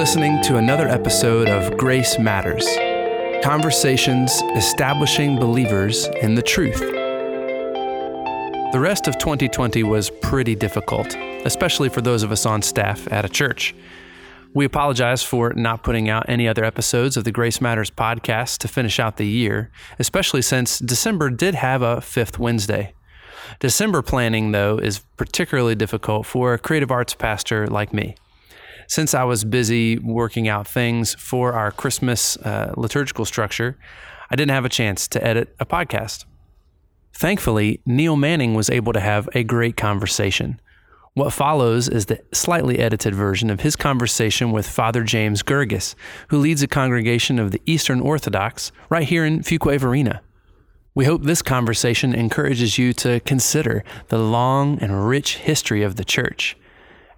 listening to another episode of Grace Matters Conversations Establishing Believers in the Truth. The rest of 2020 was pretty difficult, especially for those of us on staff at a church. We apologize for not putting out any other episodes of the Grace Matters podcast to finish out the year, especially since December did have a fifth Wednesday. December planning, though, is particularly difficult for a creative arts pastor like me since I was busy working out things for our Christmas uh, liturgical structure, I didn't have a chance to edit a podcast. Thankfully, Neal Manning was able to have a great conversation. What follows is the slightly edited version of his conversation with Father James Gurgis, who leads a congregation of the Eastern Orthodox right here in Fuquay-Varina. We hope this conversation encourages you to consider the long and rich history of the church.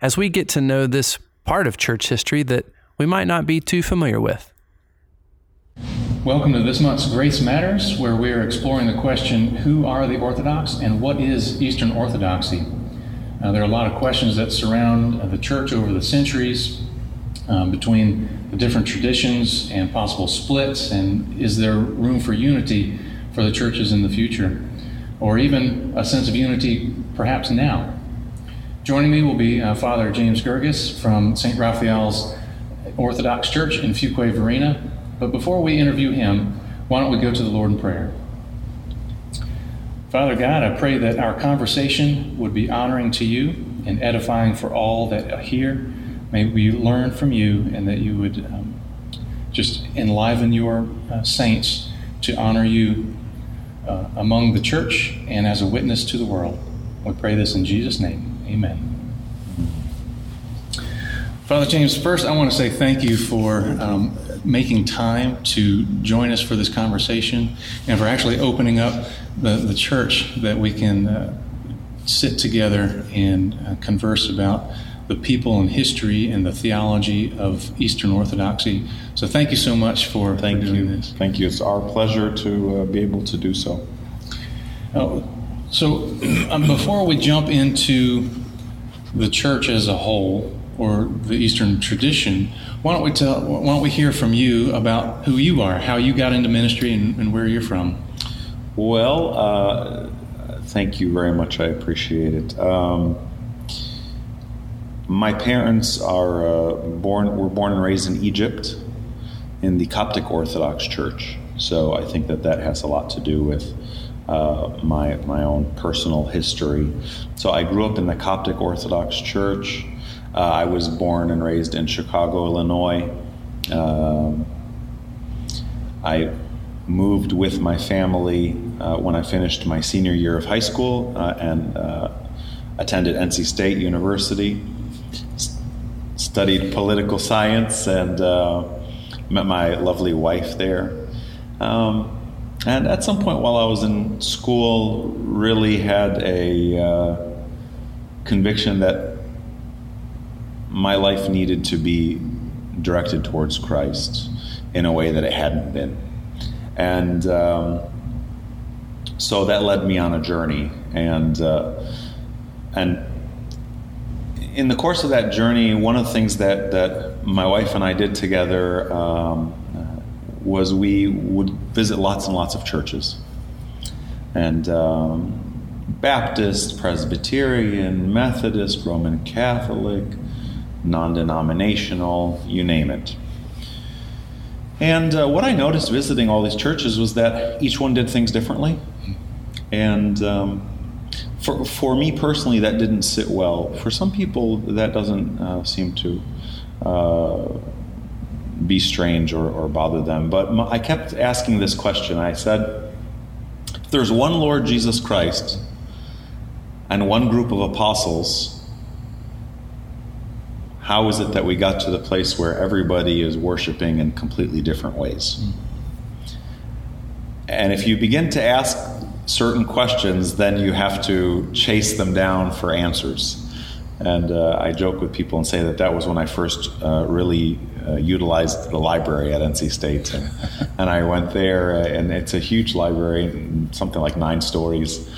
As we get to know this part of church history that we might not be too familiar with. Welcome to this month's Grace Matters, where we are exploring the question who are the Orthodox and what is Eastern Orthodoxy? Uh, there are a lot of questions that surround uh, the church over the centuries um, between the different traditions and possible splits, and is there room for unity for the churches in the future? Or even a sense of unity perhaps now Joining me will be uh, Father James Gurgis from St. Raphael's Orthodox Church in Fuquay-Varina. But before we interview him, why don't we go to the Lord in prayer? Father God, I pray that our conversation would be honoring to you and edifying for all that hear. May we learn from you and that you would um, just enliven your uh, saints to honor you uh, among the church and as a witness to the world. We pray this in Jesus' name. Amen. Father James, first I want to say thank you for um, making time to join us for this conversation and for actually opening up the, the church that we can uh, sit together and uh, converse about the people and history and the theology of Eastern Orthodoxy. So thank you so much for, thank for doing you. this. Thank you. It's our pleasure to uh, be able to do so. Oh, so um, before we jump into the church as a whole or the Eastern tradition, why don't we tell? Why don't we hear from you about who you are, how you got into ministry, and, and where you're from? Well, uh, thank you very much. I appreciate it. Um, my parents are uh, born were born and raised in Egypt in the Coptic Orthodox Church. So I think that that has a lot to do with uh, my my own personal history. So I grew up in the Coptic Orthodox Church. Uh, I was born and raised in Chicago, Illinois. Um, I moved with my family uh, when I finished my senior year of high school uh, and uh, attended NC State University. Studied political science and met my lovely wife there. Um, and at some point while I was in school, really had a uh, conviction that my life needed to be directed towards Christ in a way that it hadn't been. And um, so that led me on a journey. And, uh, and in the course of that journey, one of the things that, that my wife and I did together um, was we would visit lots and lots of churches. And um, Baptist, Presbyterian, Methodist, Roman Catholic, non denominational, you name it. And uh, what I noticed visiting all these churches was that each one did things differently. And um, for, for me personally, that didn't sit well. For some people, that doesn't uh, seem to uh, be strange or, or bother them. But I kept asking this question. I said, if there's one Lord Jesus Christ and one group of apostles, how is it that we got to the place where everybody is worshiping in completely different ways? And if you begin to ask certain questions, then you have to chase them down for answers. And uh, I joke with people and say that that was when I first uh, really uh, utilized the library at NC State. And, and I went there, uh, and it's a huge library, something like nine stories.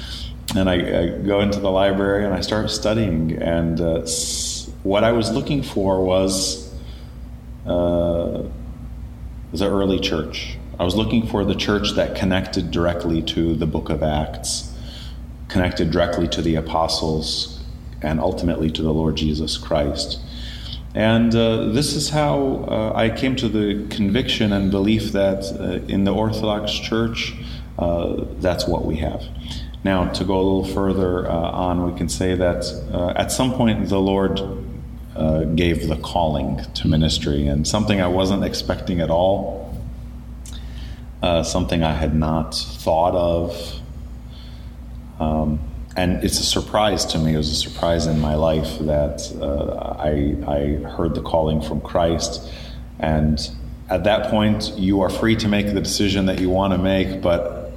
And I, I go into the library and I start studying. And uh, what I was looking for was uh, the early church. I was looking for the church that connected directly to the book of Acts, connected directly to the apostles, and ultimately to the Lord Jesus Christ. And uh, this is how uh, I came to the conviction and belief that uh, in the Orthodox Church, uh, that's what we have. Now, to go a little further uh, on, we can say that uh, at some point the Lord gave the calling to ministry, and something I wasn't expecting at all something I had not thought of. Um, and it's a surprise to me. It was a surprise in my life that uh, I, I heard the calling from Christ. And at that point, you are free to make the decision that you want to make. But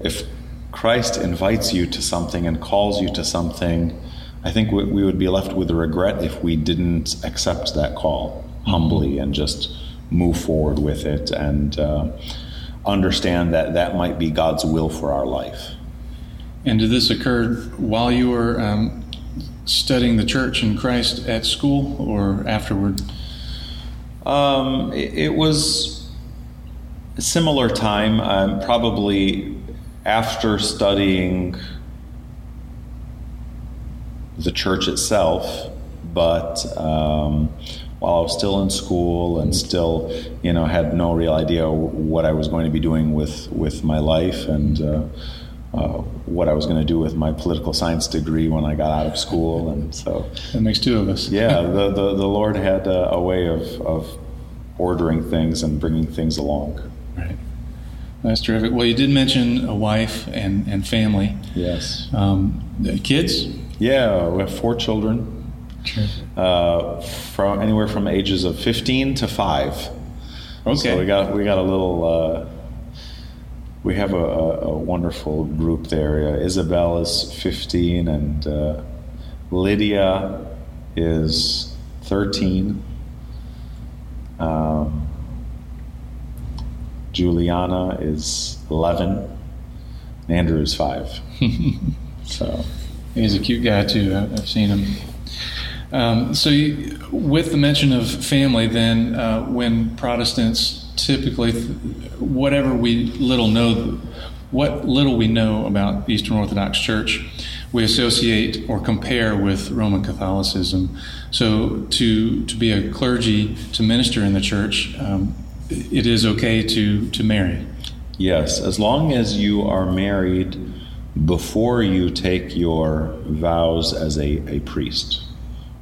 if Christ invites you to something and calls you to something, I think we, we would be left with regret if we didn't accept that call humbly and just move forward with it. And uh, understand that that might be God's will for our life. And did this occur while you were um, studying the church and Christ at school or afterward? Um, it, it, was a similar time, um, probably after studying the church itself, but um, while I was still in school and still, you know, had no real idea what I was going to be doing with with my life and uh, uh, what I was going to do with my political science degree when I got out of school. And so that makes two of us. yeah, the, the, the Lord had a, a way of, of ordering things and bringing things along. Right. That's terrific. Well, you did mention a wife and, and family. Yes. Um, kids? Yeah, we have four children. Uh, from anywhere from ages of 15 to 5. Okay. So we got we got a little uh, we have a, a, wonderful group there. Uh, Isabel is 15 and uh, Lydia is 13. Um, Juliana is 11. Andrew is 5. so he's a cute guy too. I've seen him. Um, so, you, with the mention of family, then uh, when Protestants typically, whatever we little know, what little we know about Eastern Orthodox Church, we associate or compare with Roman Catholicism. So, to to be a clergy to minister in the church, um, it is okay to to marry. Yes, as long as you are married before you take your vows as a, a priest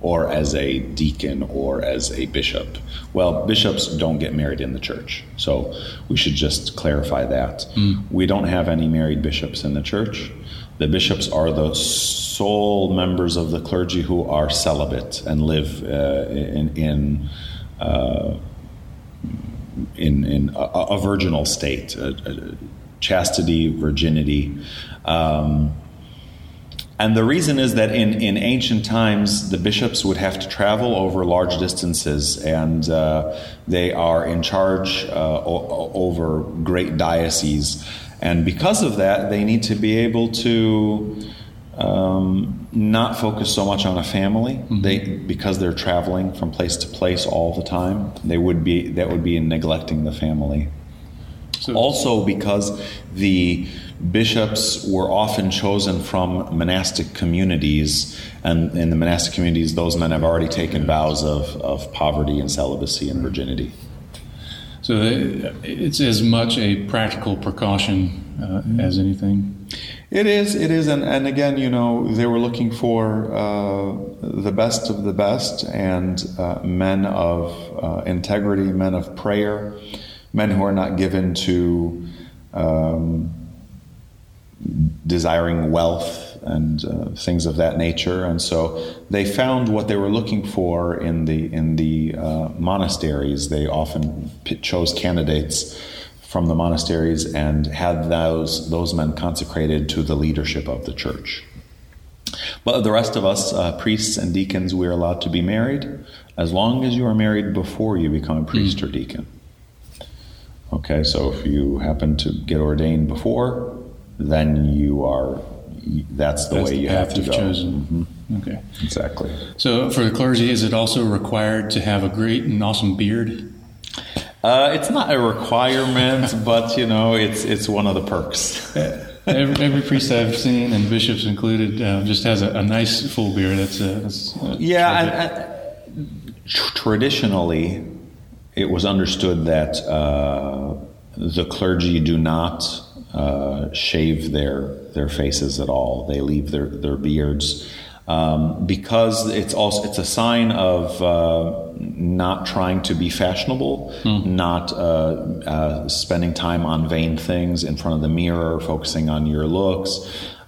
or as a deacon or as a bishop. Well, bishops don't get married in the church, so we should just clarify that. Mm. We don't have any married bishops in the church. The bishops are the sole members of the clergy who are celibate and live uh, in in, uh, in, in a, a, virginal state, chastity, virginity. Um, and the reason is that in, in ancient times, the bishops would have to travel over large distances, and uh, they are in charge uh, o- over great dioceses. And because of that, they need to be able to um, not focus so much on a family. Mm-hmm. They because they're traveling from place to place all the time. They would be that would be neglecting the family. So, also because the bishops were often chosen from monastic communities, and in the monastic communities, those men have already taken vows of, of poverty and celibacy and virginity. So it's as much a practical precaution uh, as anything. It is, it is, and, and again, you know, they were looking for uh, the best of the best and uh, men of uh, integrity, men of prayer, men who are not given to um, desiring wealth and uh, things of that nature. And so they found what they were looking for in the in the uh, monasteries. They often p- chose candidates from the monasteries and had those those men consecrated to the leadership of the church. But the rest of us, uh, priests and deacons, we're allowed to be married as long as you are married before you become a priest mm. or deacon. Okay, so if you happen to get ordained before, then you are that's the that's way the you have to go. Chosen. Mm-hmm. Okay. Exactly. So for the clergy, is it also required to have a great and awesome beard? Uh, it's not a requirement, but you know, it's it's one of the perks. every, every, priest I've seen, and bishops included, uh, just has a, a, nice full beard. That's, uh, that's uh, yeah. And, and traditionally, it was understood that uh, the clergy do not uh, shave their their faces at all. They leave their their beards um, because it's also it's a sign of uh, not trying to be fashionable, mm. not uh, uh, spending time on vain things in front of the mirror, focusing on your looks.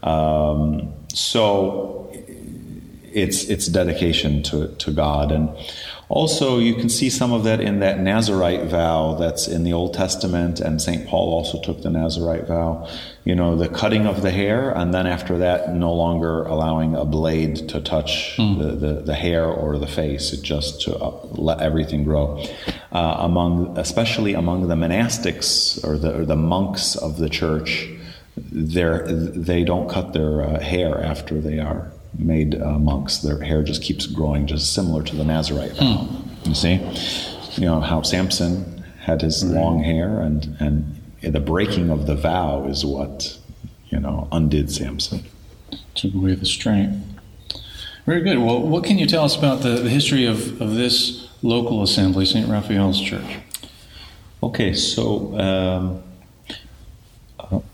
Um, so it's it's dedication to to God and. Also, you can see some of that in that Nazarite vow that's in the Old Testament, and St. Paul also took the Nazarite vow. You know, the cutting of the hair, and then after that, no longer allowing a blade to touch mm. the, the, the, hair or the face, it just to uh, let everything grow. Uh, among, especially among the monastics or the, or the monks of the church, they don't cut their uh, hair after they are made uh, monks. Their hair just keeps growing, just similar to the Nazarite vow. Hmm. You see, you know how Samson had his right. long hair, and and the breaking of the vow is what you know undid Samson. Took away the strength. Very good. Well, what can you tell us about the, the history of, of this local assembly, St. Raphael's Church? Okay, so um,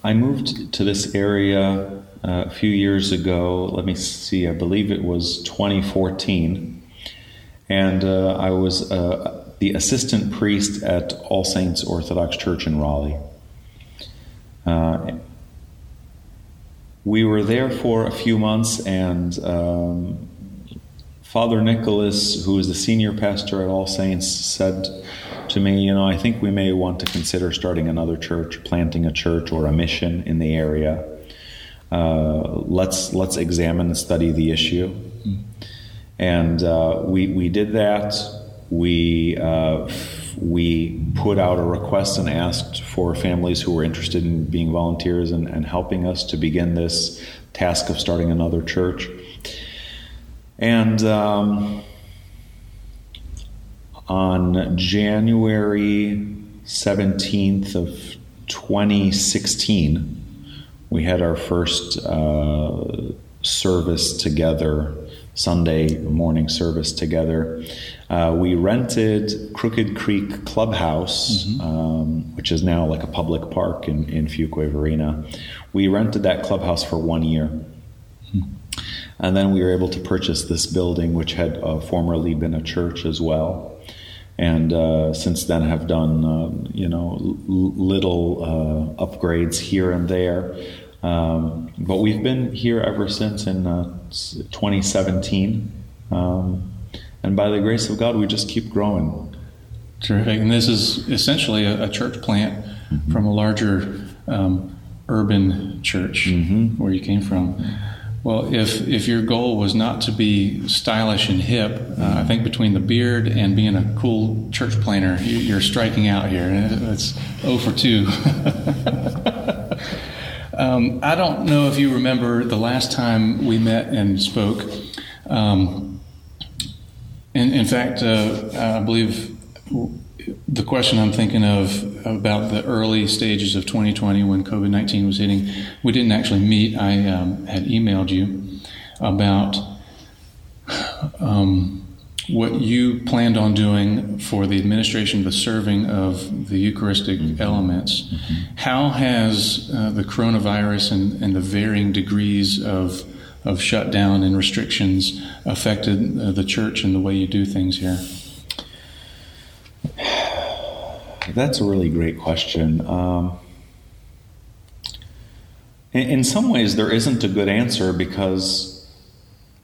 I moved to this area uh, a few years ago. Let me see, I believe it was 2014. And uh, I was uh, the assistant priest at All Saints Orthodox Church in Raleigh. Uh, we were there for a few months, and um, Father Nicholas, who is the senior pastor at All Saints, said to me, You know, I think we may want to consider starting another church, planting a church or a mission in the area. Uh, let's let's examine and study the issue. And uh, we we did that. We uh, we put out a request and asked for families who were interested in being volunteers and, and helping us to begin this task of starting another church. And um, on January 17th of 2016, we had our first uh, service together, Sunday morning service together. Uh, we rented Crooked Creek Clubhouse, mm-hmm. um, which is now like a public park in, in Fuquay-Varina. We rented that clubhouse for one year. Mm-hmm. And then we were able to purchase this building, which had uh, formerly been a church as well. And uh, since then, have done uh, you know l- little uh, upgrades here and there. Um, but we've been here ever since in uh, 2017. Um, and by the grace of God, we just keep growing. Terrific. And this is essentially a, a church plant mm-hmm. from a larger um, urban church mm-hmm. where you came from. Well, if, if your goal was not to be stylish and hip, uh, I think between the beard and being a cool church planter, you, are striking out here. It's 0 for 2. Um, I don't know if you remember the last time we met and spoke. Um, in, in, fact, uh, I believe the question I'm thinking of about the early stages of 2020 when COVID 19 was hitting, we didn't actually meet. I um, had emailed you about. Um, what you planned on doing for the administration, the serving of the Eucharistic mm-hmm. elements. Mm-hmm. How has uh, the coronavirus and, and, the varying degrees of of shutdown and restrictions affected uh, the church and the way you do things here? That's a really great question. Um, in, in some ways, there isn't a good answer because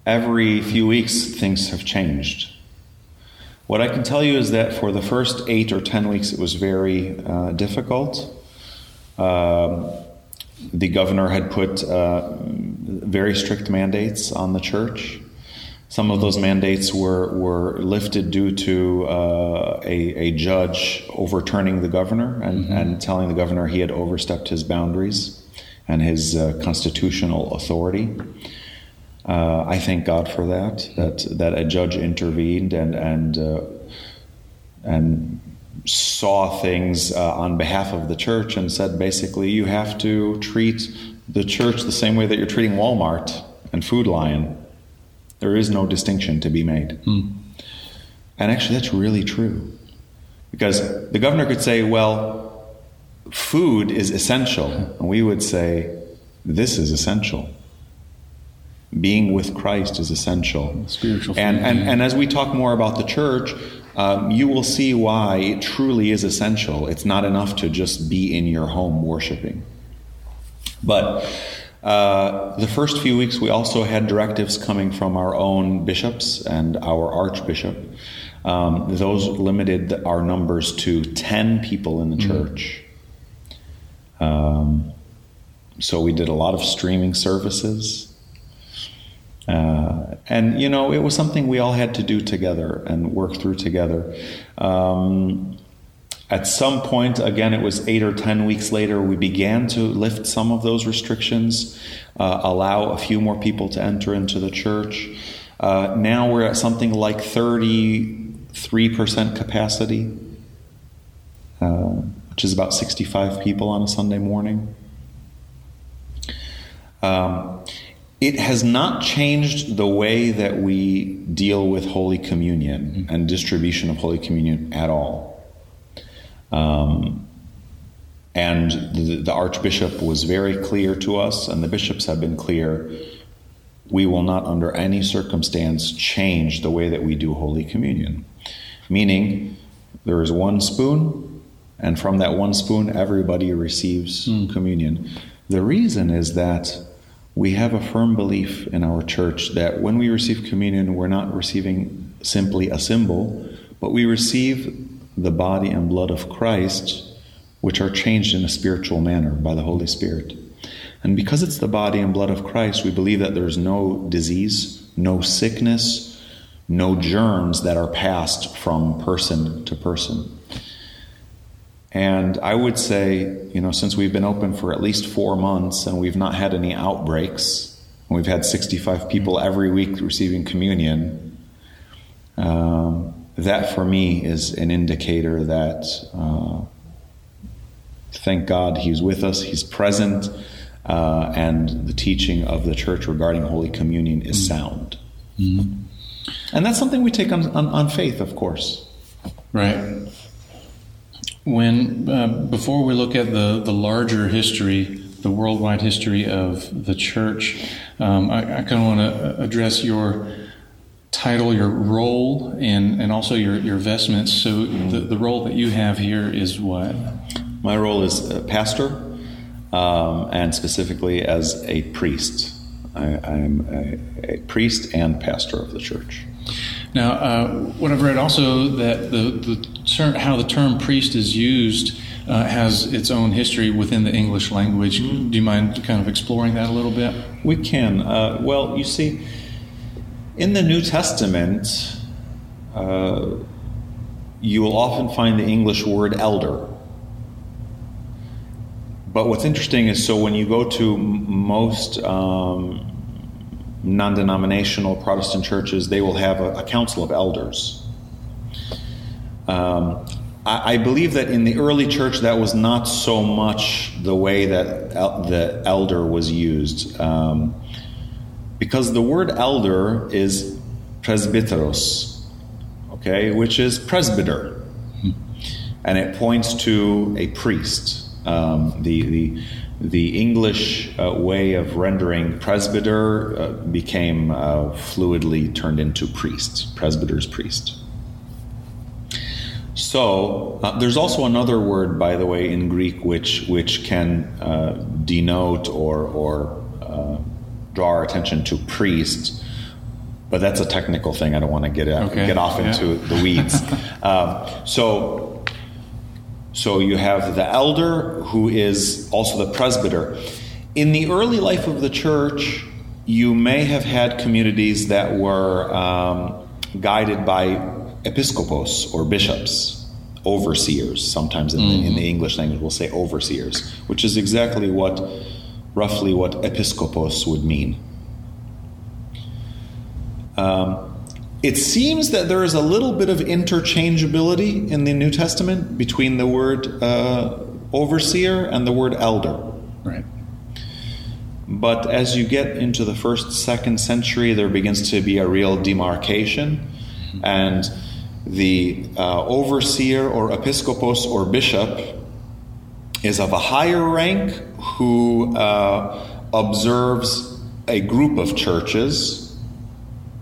every few weeks things have changed. What I can tell you is that for the first eight or ten weeks, it was very uh, difficult. Um, the governor had put uh, very strict mandates on the church. Some of those mandates were, were lifted due to uh, a, a judge overturning the governor and, mm-hmm. and telling the governor he had overstepped his boundaries and his uh, constitutional authority. Uh, I thank God for that. That that a judge intervened and and uh, and saw things uh, on behalf of the church and said basically you have to treat the church the same way that you're treating Walmart and Food Lion. There is no distinction to be made. Mm. And actually, that's really true. Because the governor could say, well, food is essential. And we would say, this is essential. Being with Christ is essential. Spiritual and, and, and as we talk more about the church, um, you will see why it truly is essential. It's not enough to just be in your home worshiping. But uh, the first few weeks, we also had directives coming from our own bishops and our archbishop. Um, those limited our numbers to 10 people in the mm-hmm. church. Um, so we did a lot of streaming services. Uh, and, you know, it was something we all had to do together and work through together. Um, at some point, again, it was eight or ten weeks later, we began to lift some of those restrictions, uh, allow a few more people to enter into the church. Uh, now we're at something like 33% capacity, uh, which is about 65 people on a Sunday morning. Um, it has not changed the way that we deal with Holy Communion and distribution of Holy Communion at all. Um, and the, the, Archbishop was very clear to us, and the bishops have been clear. We will not, under any circumstance, change the way that we do Holy Communion. Meaning, there is one spoon, and from that one spoon, everybody receives mm. communion. The reason is that we have a firm belief in our church that when we receive communion, we're not receiving simply a symbol, but we receive the body and blood of Christ, which are changed in a spiritual manner by the Holy Spirit. And because it's the body and blood of Christ, we believe that there's no disease, no sickness, no germs that are passed from person to person. And I would say, you know, since we've been open for at least four months and we've not had any outbreaks, and we've had 65 people every week receiving communion, um, that for me is an indicator that, uh, thank God, He's with us, He's present, uh, and the teaching of the church regarding Holy Communion is mm-hmm. sound. Mm-hmm. And that's something we take on, on, on faith, of course. Right. When uh, before we look at the the larger history, the worldwide history of the church, um, I, I kind of want to address your title, your role, and and also your your vestments. So the the role that you have here is what? My role is pastor, um, and specifically as a priest. I, am a, a priest and pastor of the church. Now, uh, what I've read also that the, the term, how the term priest is used uh, has its own history within the English language. Mm-hmm. Do you mind kind of exploring that a little bit? We can. Uh, well, you see, in the New Testament, uh, you will often find the English word elder. But what's interesting is so when you go to most um, non denominational Protestant churches, they will have a, a council of elders. Um, I, I, believe that in the early church, that was not so much the way that el- the elder was used. Um, because the word elder is presbyteros, okay, which is presbyter. And it points to a priest. Um, the, the the English uh, way of rendering presbyter uh, became uh, fluidly turned into priest, presbyter's priest. So uh, there's also another word, by the way, in Greek which which can uh, denote or or uh, draw our attention to priest, but that's a technical thing. I don't want to get okay. get off into yeah. the weeds. um, so so you have the elder, who is also the presbyter. In the early life of the church, you may have had communities that were um, guided by episcopos or bishops, overseers. Sometimes in, mm-hmm. the, in the mm-hmm. English language, we'll say overseers, which is exactly what, roughly, what episcopos would mean. Um, it seems that there is a little bit of interchangeability in the New Testament between the word uh, overseer and the word elder. Right. But as you get into the first, second century, there begins to be a real demarcation. And the uh, overseer or episcopos or bishop is of a higher rank who uh, observes a group of churches,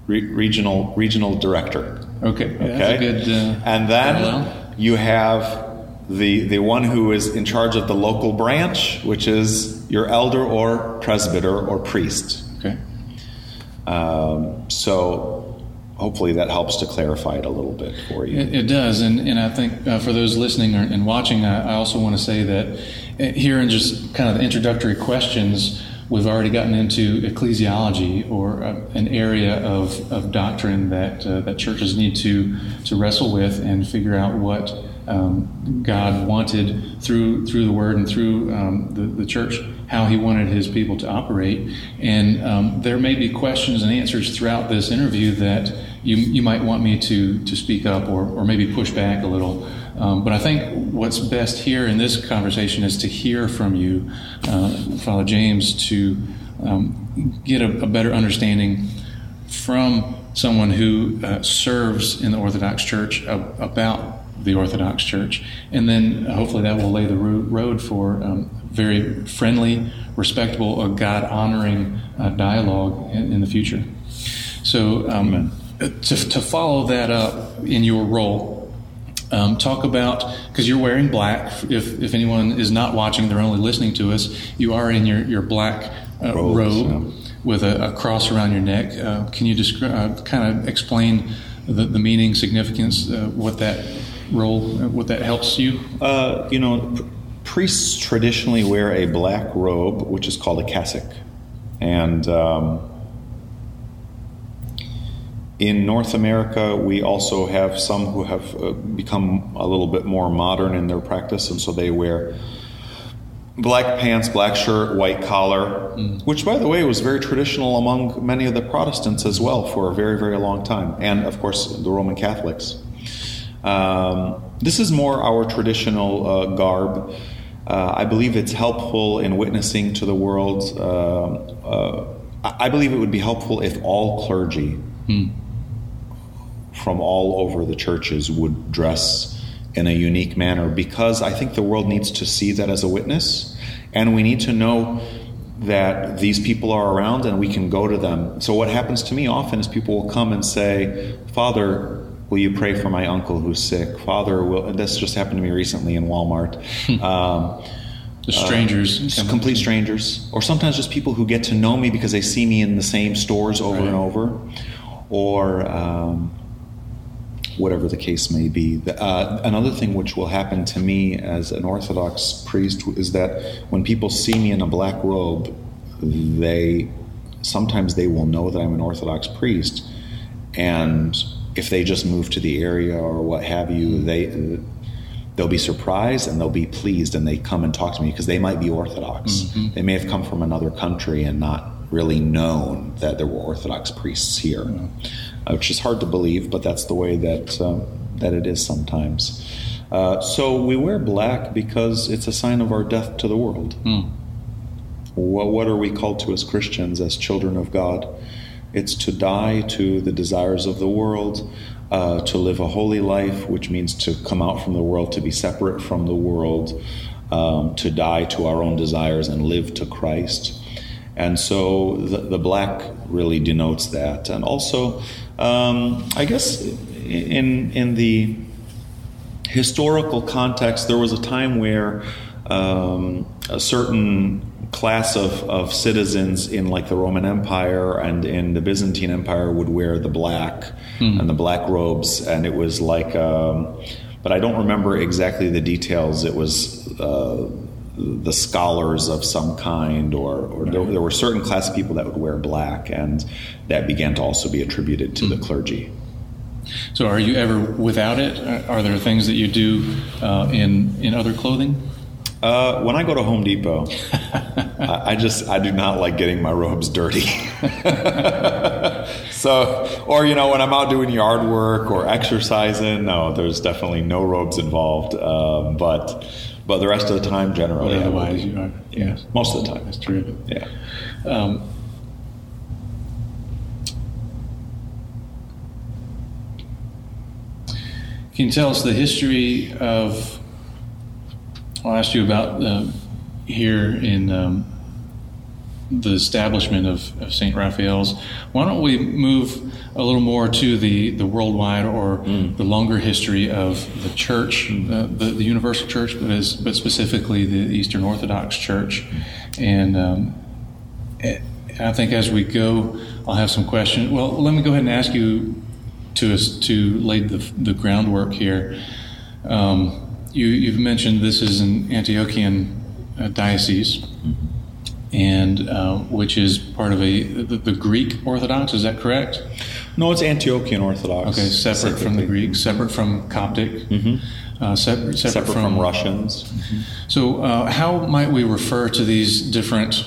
re- regional regional director. Okay. Yeah, That's a good. Uh, and then parallel. you have the the one who is in charge of the local branch, which is your elder or presbyter or priest. Okay. Um, so hopefully that helps to clarify it a little bit for you. It, it does, and, and I think uh, for those listening and watching, I, I, also want to say that uh, here in just kind of the introductory questions, we've already gotten into ecclesiology or uh, an area of, of doctrine that uh, that churches need to to wrestle with and figure out what um, God wanted through through the Word and through um, the, the church, how He wanted His people to operate. And um, there may be questions and answers throughout this interview that you, you might want me to to speak up or, or maybe push back a little. Um, but I think what's best here in this conversation is to hear from you, uh, Father James, to um, get a, a, better understanding from someone who uh, serves in the Orthodox Church about the Orthodox Church. And then hopefully that will lay the road for um, very friendly, respectable, uh, God honoring uh, dialogue in, in, the future. So, um, to, to, follow that up in your role, um, talk about because you're wearing black. If, if anyone is not watching, they're only listening to us. You are in your your black uh, robe yeah. with a, a, cross around your neck. Uh, can you describe, uh, kind of explain the, the meaning, significance, uh, what that role, what that helps you? Uh, you know, priests traditionally wear a black robe, which is called a cassock, and um, in North America, we also have some who have uh, become a little bit more modern in their practice, and so they wear black pants, black shirt, white collar, mm. which, by the way, was very traditional among many of the Protestants as well for a very, very long time, and of course the Roman Catholics. Um, this is more our traditional uh, garb. Uh, I believe it's helpful in witnessing to the world. Uh, uh I believe it would be helpful if all clergy mm. From all over the churches would dress in a unique manner because I think the world needs to see that as a witness, and we need to know that these people are around and we can go to them. So, what happens to me often is people will come and say, Father, Will you pray for my uncle who's sick? Father, will, this just happened to me recently in Walmart. Um, the strangers. Uh, complete strangers. Or sometimes just people who get to know me because they see me in the same stores over right. and over. Or um, whatever the case may be. Uh, another thing which will happen to me as an Orthodox priest is that when people see me in a black robe, they sometimes they will know that I'm an Orthodox priest. And if they just move to the area or what have you, they they'll be surprised and they'll be pleased and they come and talk to me because they might be Orthodox. Mm-hmm. They may have come from another country and not really known that there were Orthodox priests here, uh, which is hard to believe, but that's the way that uh, that it is sometimes. Uh, so we wear black because it's a sign of our death to the world. Mm. What, what are we called to as Christians, as children of God? It's to die to the desires of the world, uh, to live a holy life, which means to come out from the world, to be separate from the world, um, to die to our own desires and live to Christ. And so the, the black really denotes that. And also, um, I guess in, in the historical context, there was a time where um, a certain class of, of citizens in like the Roman Empire and in the Byzantine Empire would wear the black mm. and the black robes, and it was like, um, but I don't remember exactly the details. It was uh, the scholars of some kind, or, or there, there, were certain class of people that would wear black, and that began to also be attributed to mm. the hmm. clergy. So, are you ever without it? Are there things that you do uh, in in other clothing? Uh, when I go to Home Depot, I, I, just I do not like getting my robes dirty. so, or you know, when I'm out doing yard work or exercising, no, there's definitely no robes involved. Um, but but the rest of the time, generally, But otherwise, you are. Yes, most of the time. that's true. Yeah. Um, can you tell us the history of? I'll ask you about uh, here in um, the establishment of, of St. Raphael's. Why don't we move a little more to the, the worldwide or the longer history of the church, uh, the, the universal church, but, as, but specifically the Eastern Orthodox Church. And um, I think as we go, I'll have some questions. Well, let me go ahead and ask you to to lay the, the groundwork here. Um, you, you've mentioned this is an Antiochian uh, diocese, and uh, which is part of a the, the Greek Orthodox. Is that correct? No, it's Antiochian Orthodox. Okay, separate from the. Greeks, separate from Coptic, uh, separate, separate, Separate from, Russians. So, uh, how might we refer to these different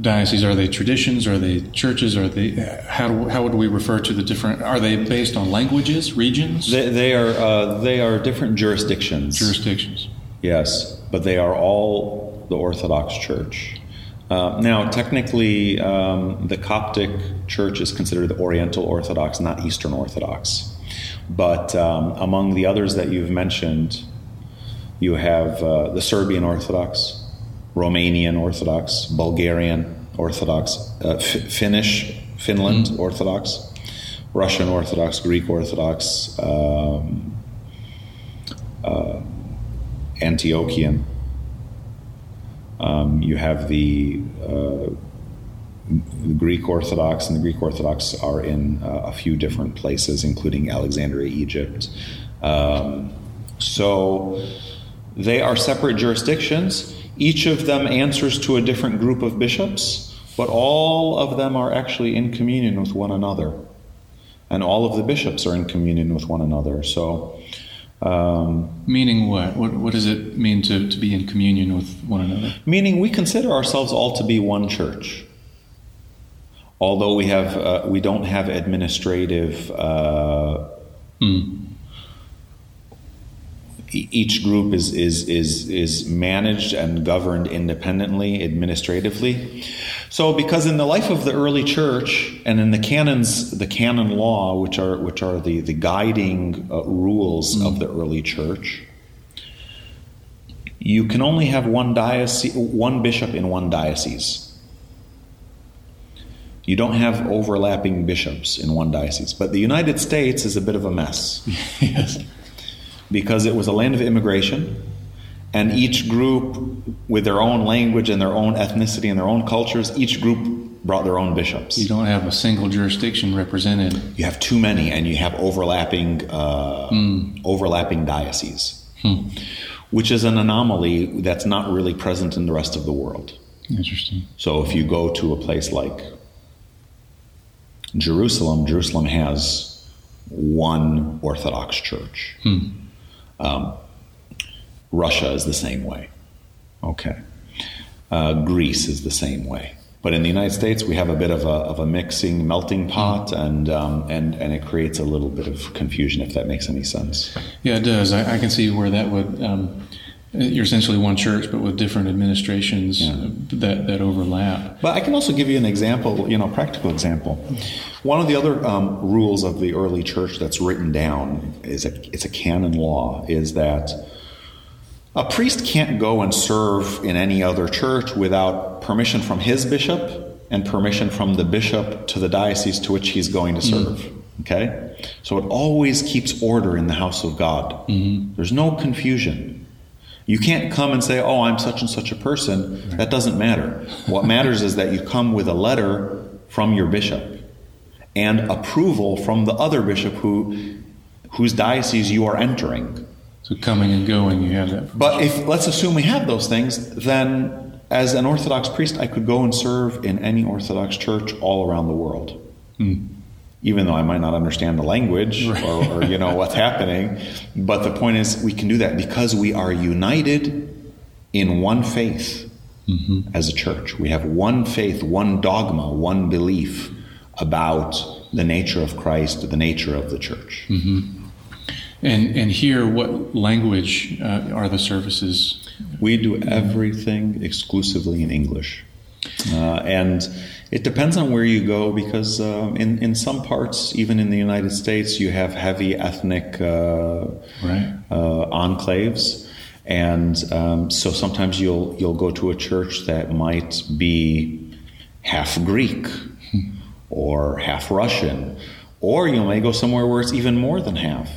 dioceses? Are they traditions? Are they churches? Are they how do, how would we refer to the different? Are they based on languages, regions, They, they are uh, they are different jurisdictions. jurisdictions? Yes, but they are all the Orthodox Church. Uh, now, technically, um, the Coptic Church is considered the Oriental Orthodox, not Eastern Orthodox. But um, among the others that you've mentioned, you have uh, the Serbian Orthodox, Romanian Orthodox, Bulgarian Orthodox, uh, F- Finnish, Finland Orthodox, Russian Orthodox, Greek Orthodox, um, uh, Antiochian. Um, you have the, uh, the Greek Orthodox, and the Greek Orthodox are in uh, a few different places, including Alexandria, Egypt. Um, so they are separate jurisdictions. Each of them answers to a different group of bishops, but all of them are actually in communion with one another. And all of the bishops are in communion with one another. So, um, Meaning what? What, what does it mean to, to be in communion with one another? meaning we consider ourselves all to be one church. Although we have, uh, we don't have administrative. Uh, Mm. Each group is, is is is managed and governed independently administratively. So, because in the life of the early church and in the canons, the canon law, which are which are the the guiding uh, rules of the early church, you can only have one diocese, one bishop in one diocese. You don't have overlapping bishops in one diocese. But the United States is a bit of a mess yes. Because it was a land of immigration, and each group, with their own language and their own ethnicity and their own cultures, each group brought their own bishops. You don't have a single jurisdiction represented. You have too many, and you have overlapping uh, hmm. overlapping dioceses, hmm. which is an anomaly that's not really present in the rest of the world. Interesting. So if you go to a place like Jerusalem, Jerusalem has one Orthodox church. Hmm. Um, Russia is the same way. Okay. Uh, Greece is the same way. But in the United States, we have a bit of a, of a mixing, melting pot, and, um, and, and it creates a little bit of confusion, if that makes any sense. Yeah, it does. I, I can see where that would. Um, you're essentially one church, but with different administrations uh, that that overlap. But I can also give you an example, you know, practical example. One of the other um, rules of the early church that's written down is a it's a canon law is that a priest can't go and serve in any other church without permission from his bishop and permission from the bishop to the diocese to which he's going to serve. Okay, so it always keeps order in the house of God. There's no confusion. You can't come and say, "Oh, I'm such and such a person." That doesn't matter. What matters is that you come with a letter from your bishop and approval from the other bishop who whose diocese you are entering. So coming and going, you have that. But if let's assume we have those things, then as an Orthodox priest, I could go and serve in any Orthodox church all around the world. Hmm. Even though I might not understand the language or, or you know what's happening, but the point is we can do that because we are united in one faith as a church. We have one faith, one dogma, one belief about the nature of Christ, the nature of the church. And and here, what language uh, are the services? We do everything exclusively in English. Uh, and it depends on where you go because um, in, in some parts, even in the United States, you have heavy ethnic uh, Right. uh, enclaves. And um, so sometimes you'll, you'll go to a church that might be half Greek or half Russian, or you may go somewhere where it's even more than half.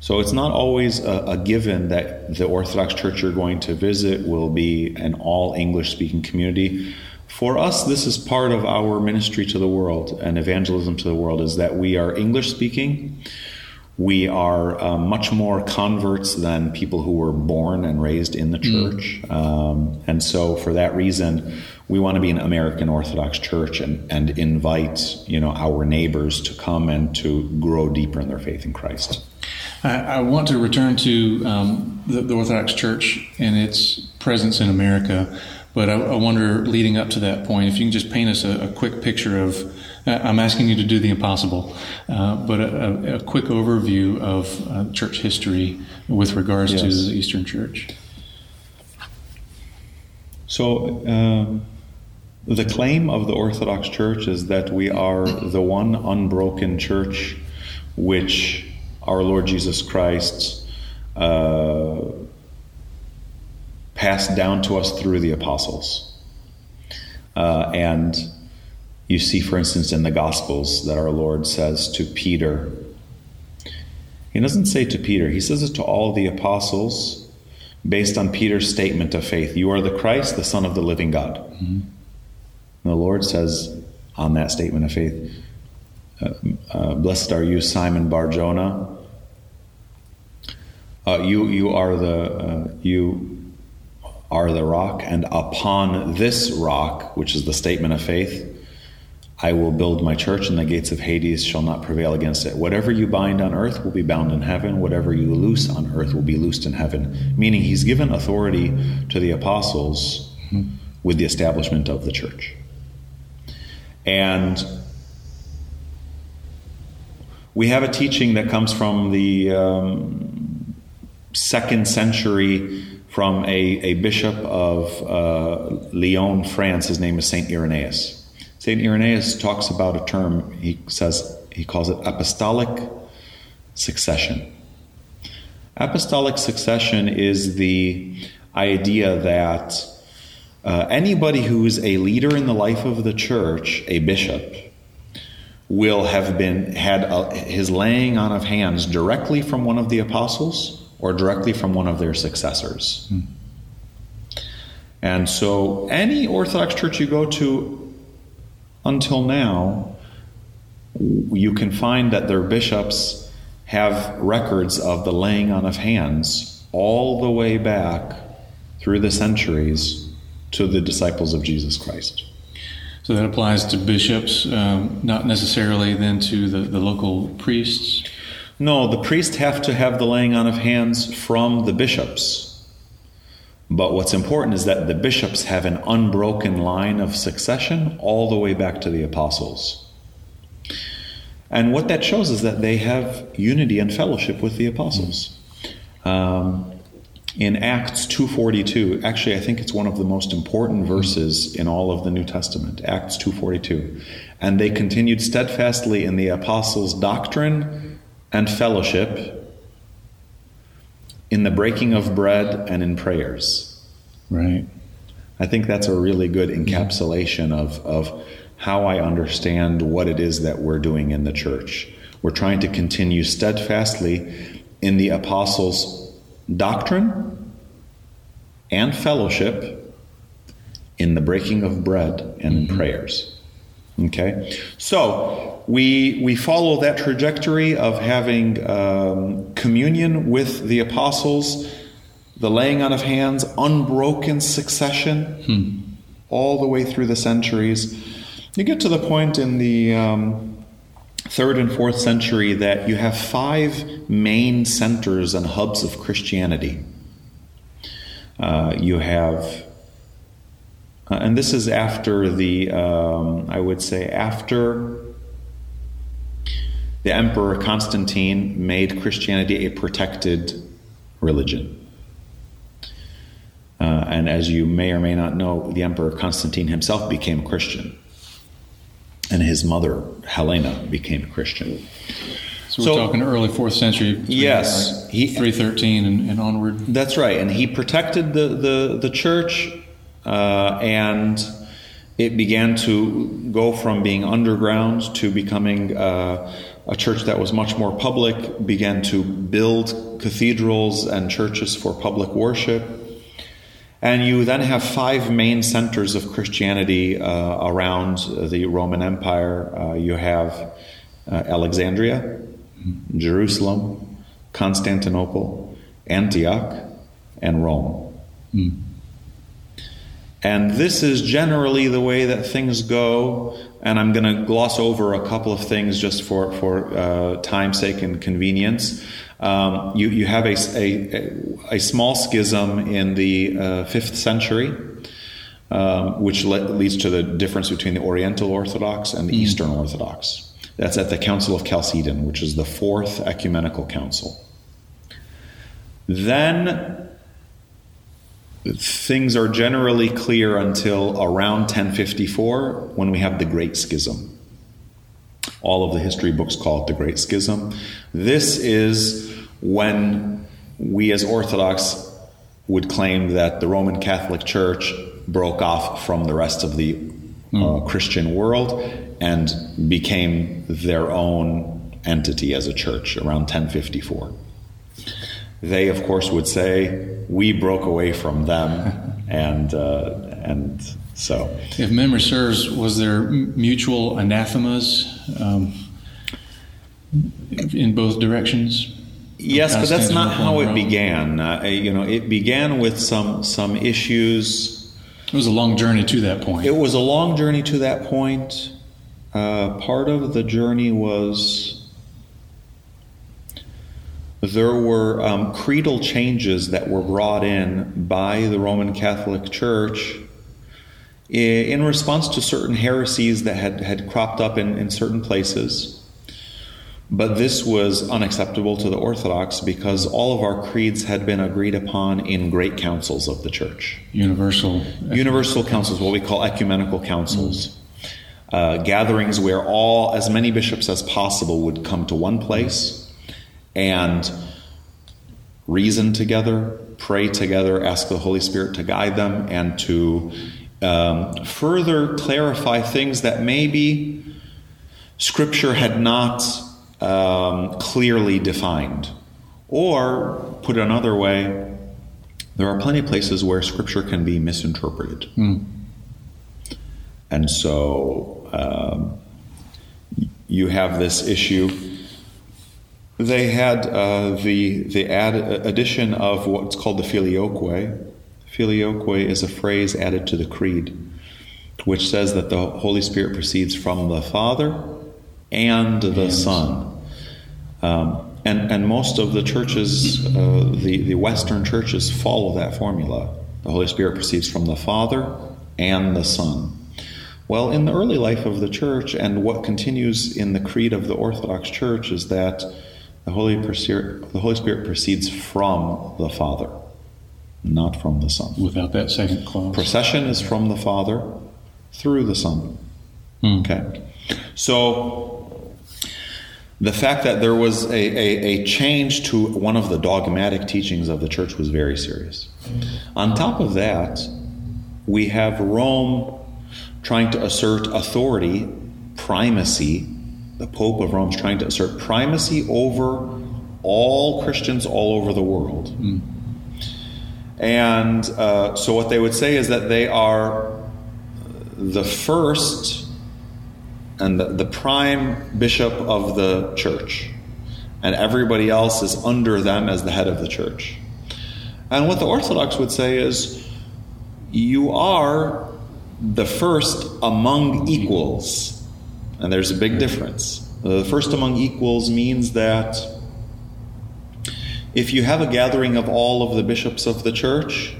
So it's not always a, a given that the Orthodox Church you're going to visit will be an all English speaking community. For us, this is part of our ministry to the world and evangelism to the world is that we are English speaking. We are uh, much more converts than people who were born and raised in the church. Um, and so, for that reason, we want to be an American Orthodox church and, and invite you know, our neighbors to come and to grow deeper in their faith in Christ. I, I want to return to um, the, the Orthodox Church and its presence in America, but I, I wonder, leading up to that point, if you can just paint us a, a quick picture of. I'm asking you to do the impossible, uh, but a, a, a quick overview of uh, church history with regards to the Eastern Church. So, um, the claim of the Orthodox Church is that we are the one unbroken church which our Lord Jesus Christ uh, passed down to us through the apostles. Uh, and you see, for instance, in the Gospels that our Lord says to Peter, He doesn't say to Peter, He says it to all the apostles based on Peter's statement of faith You are the Christ, the Son of the living God. And the Lord says on that statement of faith, uh, uh, Blessed are you, Simon Barjona. Uh, you, you are the uh, you are the rock, and upon this rock, which is the statement of faith, I will build my church, and the gates of Hades shall not prevail against it. Whatever you bind on earth will be bound in heaven. Whatever you loose on earth will be loosed in heaven. Meaning, he's given authority to the apostles with the establishment of the church. And we have a teaching that comes from the um, second century from a, a bishop of uh, Lyon, France. His name is Saint Irenaeus. Saint Irenaeus talks about a term. He says he calls it apostolic succession. Apostolic succession is the idea that uh, anybody who is a leader in the life of the church, a bishop, will have been had a, his laying on of hands directly from one of the apostles or directly from one of their successors. And so, any Orthodox church you go to until now, you can find that their bishops have records of the laying on of hands all the way back through the centuries to the disciples of Jesus Christ. So that applies to bishops, um, not necessarily then to the, the local priests. No, the priests have to have the laying on of hands from the bishops. But what's important is that the bishops have an unbroken line of succession all the way back to the apostles. And what that shows is that they have unity and fellowship with the apostles. Um, in Acts 2:42, actually I think it's one of the most important verses in all of the New Testament, Acts 2:42. And they continued steadfastly in the apostles' doctrine and fellowship, in the breaking of bread and in prayers. Right. I think that's a really good encapsulation of, of how I understand what it is that we're doing in the church. We're trying to continue steadfastly in the apostles' doctrine and fellowship, in the breaking of bread and in mm-hmm. prayers. Okay, so we we follow that trajectory of having um, communion with the apostles, the laying on of hands, unbroken succession, all the way through the centuries. You get to the point in the um, third and fourth century that you have five main centers and hubs of Christianity. Uh, you have uh, and this is after the, um, I would say, after the Emperor Constantine made Christianity a protected religion. Uh, and as you may or may not know, the Emperor Constantine himself became a Christian. And his mother, Helena, became a Christian. So we're talking early fourth century. Yes, like he, 313 and, and, onward. That's right. And he protected the, the, the church, uh, and it began to go from being underground to becoming uh, a church that was much more public, began to build cathedrals and churches for public worship. And you then have five main centers of Christianity uh, around the Roman Empire. Uh, you have uh, Alexandria, Jerusalem, Constantinople, Antioch, and Rome. Mm. And this is generally the way that things go. And I'm going to gloss over a couple of things just for, for uh, time's sake and convenience. Um, you, you have a, a, a, small schism in the uh, 5th century, um, which le- leads to the difference between the Oriental Orthodox and the mm. Eastern Orthodox. That's at the Council of Chalcedon, which is the fourth ecumenical council. Then things are generally clear until around 1054 when we have the Great Schism. All of the history books call it the Great Schism. This is when we as Orthodox would claim that the Roman Catholic Church broke off from the rest of the mm. uh, Christian world and became their own entity as a church around 1054. They, of course, would say, We broke away from them. and, uh, and so. If memory serves, was there mutual anathemas um, in both directions? Yes, but that's not how it began. Uh, you know, it began with some some issues. It was a long journey to that point. It was a long journey to that point. Uh, part of the journey was there were um, creedal changes that were brought in by the Roman Catholic Church in response to certain heresies that had, had cropped up in, in certain places. But this was unacceptable to the Orthodox because all of our creeds had been agreed upon in great councils of the church. Universal. Universal councils, what we call ecumenical councils. Mm uh, gatherings where all, as many bishops as possible, would come to one place and reason together, pray together, ask the Holy Spirit to guide them, and to um, further clarify things that maybe Scripture had not um, clearly defined. Or, put another way, there are plenty of places where Scripture can be misinterpreted. Mm. And so um, you have this issue. They had uh, the, the add, addition of what's called the filioque. Filioque is a phrase added to the creed, which says that the Holy Spirit proceeds from the Father and the Son. Um, and, and most of the churches, uh, the, the Western churches, follow that formula. The Holy Spirit proceeds from the Father and the Son. Well, in the early life of the church, and what continues in the creed of the Orthodox Church, is that the Holy, the Holy Spirit proceeds from the Father, not from the Son. Without that second clause. Procession is from the Father through the Son. Hmm. Okay. So the fact that there was a, a, a, change to one of the dogmatic teachings of the church was very serious. On top of that, we have Rome trying to assert authority, primacy. The Pope of Rome is trying to assert primacy over all Christians all over the world. Mm. And uh, so, what they would say is that they are the first and the, the prime bishop of the church, and everybody else is under them as the head of the church. And what the Orthodox would say is, you are the first among equals. And there's a big difference. The first among equals means that if you have a gathering of all of the bishops of the church,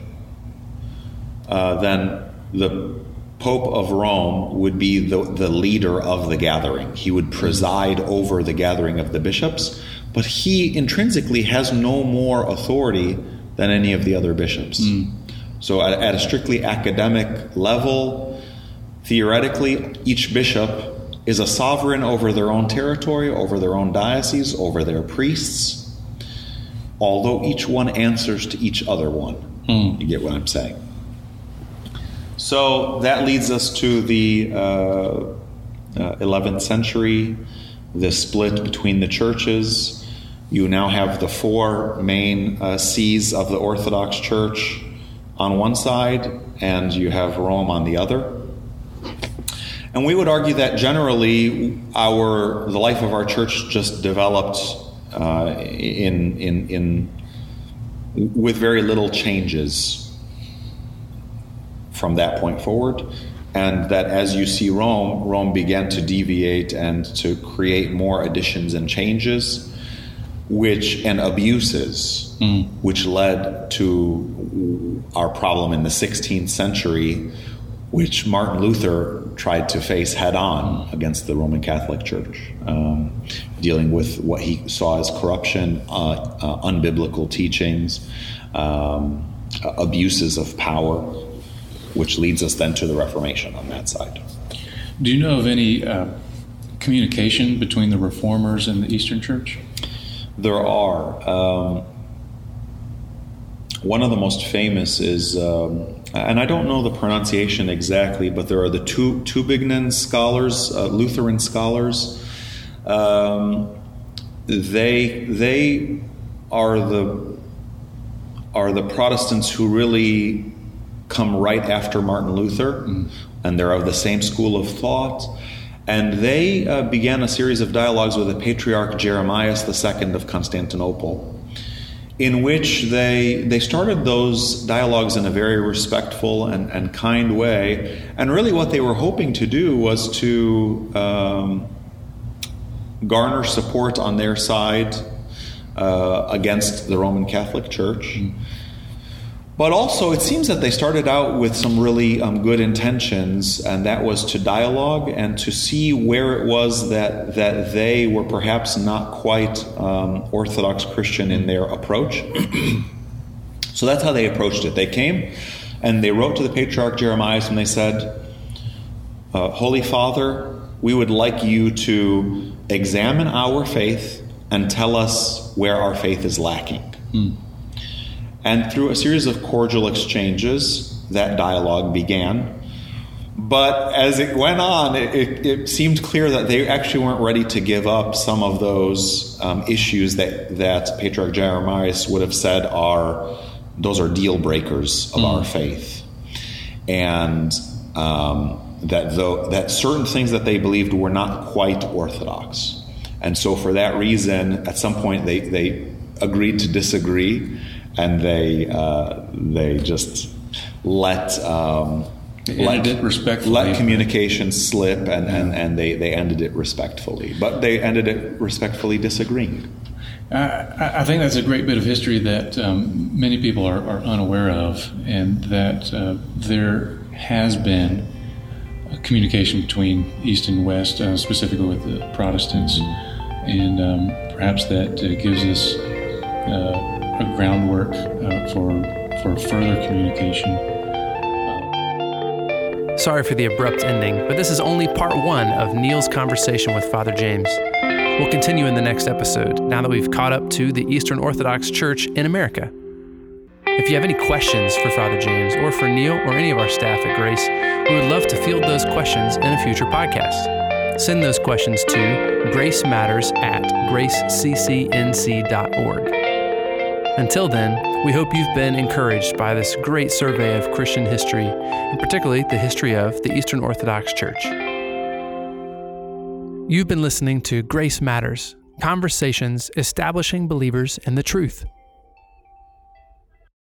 uh, then the Pope of Rome would be the, the leader of the gathering. He would preside over the gathering of the bishops, but he intrinsically has no more authority than any of the other bishops. Mm. So, at, at a strictly academic level, theoretically, each bishop is a sovereign over their own territory, over their own diocese, over their priests, although each one answers to each other one. Mm. You get what I'm saying? So that leads us to the uh, uh, 11th century, the split between the churches. You now have the four main uh, sees of the Orthodox Church on one side, and you have Rome on the other. And we would argue that generally, our the life of our church just developed uh, in in in with very little changes from that point forward. And that as you see Rome, Rome began to deviate and to create more additions and changes, which and abuses, mm. which led to our problem in the 16th century, which Martin Luther tried to face head on against the Roman Catholic Church, um, dealing with what he saw as corruption, uh, uh, unbiblical teachings, um, abuses of power which leads us then to the Reformation on that side. Do you know of any uh, communication between the Reformers and the Eastern Church? There are. Um, one of the most famous is, um, and I don't know the pronunciation exactly, but there are the two Tübingen scholars, uh, Lutheran scholars. Um, they they are the are the Protestants who really come right after Martin Luther, mm. and they're of the same school of thought. And they uh, began a series of dialogues with the Patriarch Jeremias II of Constantinople, in which they, they started those dialogues in a very respectful and, and kind way. And really, what they were hoping to do was to um, garner support on their side uh, against the Roman Catholic Church. Mm. But also, it seems that they started out with some really um, good intentions, and that was to dialogue and to see where it was that that they were perhaps not quite um, Orthodox Christian in their approach. so that's how they approached it. They came and they wrote to the Patriarch Jeremiah and they said, uh, "Holy Father, we would like you to examine our faith and tell us where our faith is lacking." Hmm. And through a series of cordial exchanges, that dialogue began. But as it went on, it, it, it, seemed clear that they actually weren't ready to give up some of those um, issues that, that Patriarch Jeremias would have said are those are deal breakers of mm. our faith. And um, that, though, that certain things that they believed were not quite orthodox. And so, for that reason, at some point, they, they agreed to disagree and they uh, they just let um, let, it respectfully. let communication slip and, and, and they, they ended it respectfully. But they ended it respectfully disagreeing. I, I think that's a great bit of history that um, many people are, are, unaware of, and that uh, there has been communication between East and West, uh, specifically with the Protestants, and um, perhaps that uh, gives us uh, a groundwork uh, for for further communication. Sorry for the abrupt ending, but this is only part one of Neal's conversation with Father James. We'll continue in the next episode now that we've caught up to the Eastern Orthodox Church in America. If you have any questions for Father James or for Neil or any of our staff at Grace, we would love to field those questions in a future podcast. Send those questions to gracematters at graceccnc.org. Until then, we hope you've been encouraged by this great survey of Christian history, and particularly the history of the Eastern Orthodox Church. You've been listening to Grace Matters Conversations Establishing Believers in the Truth.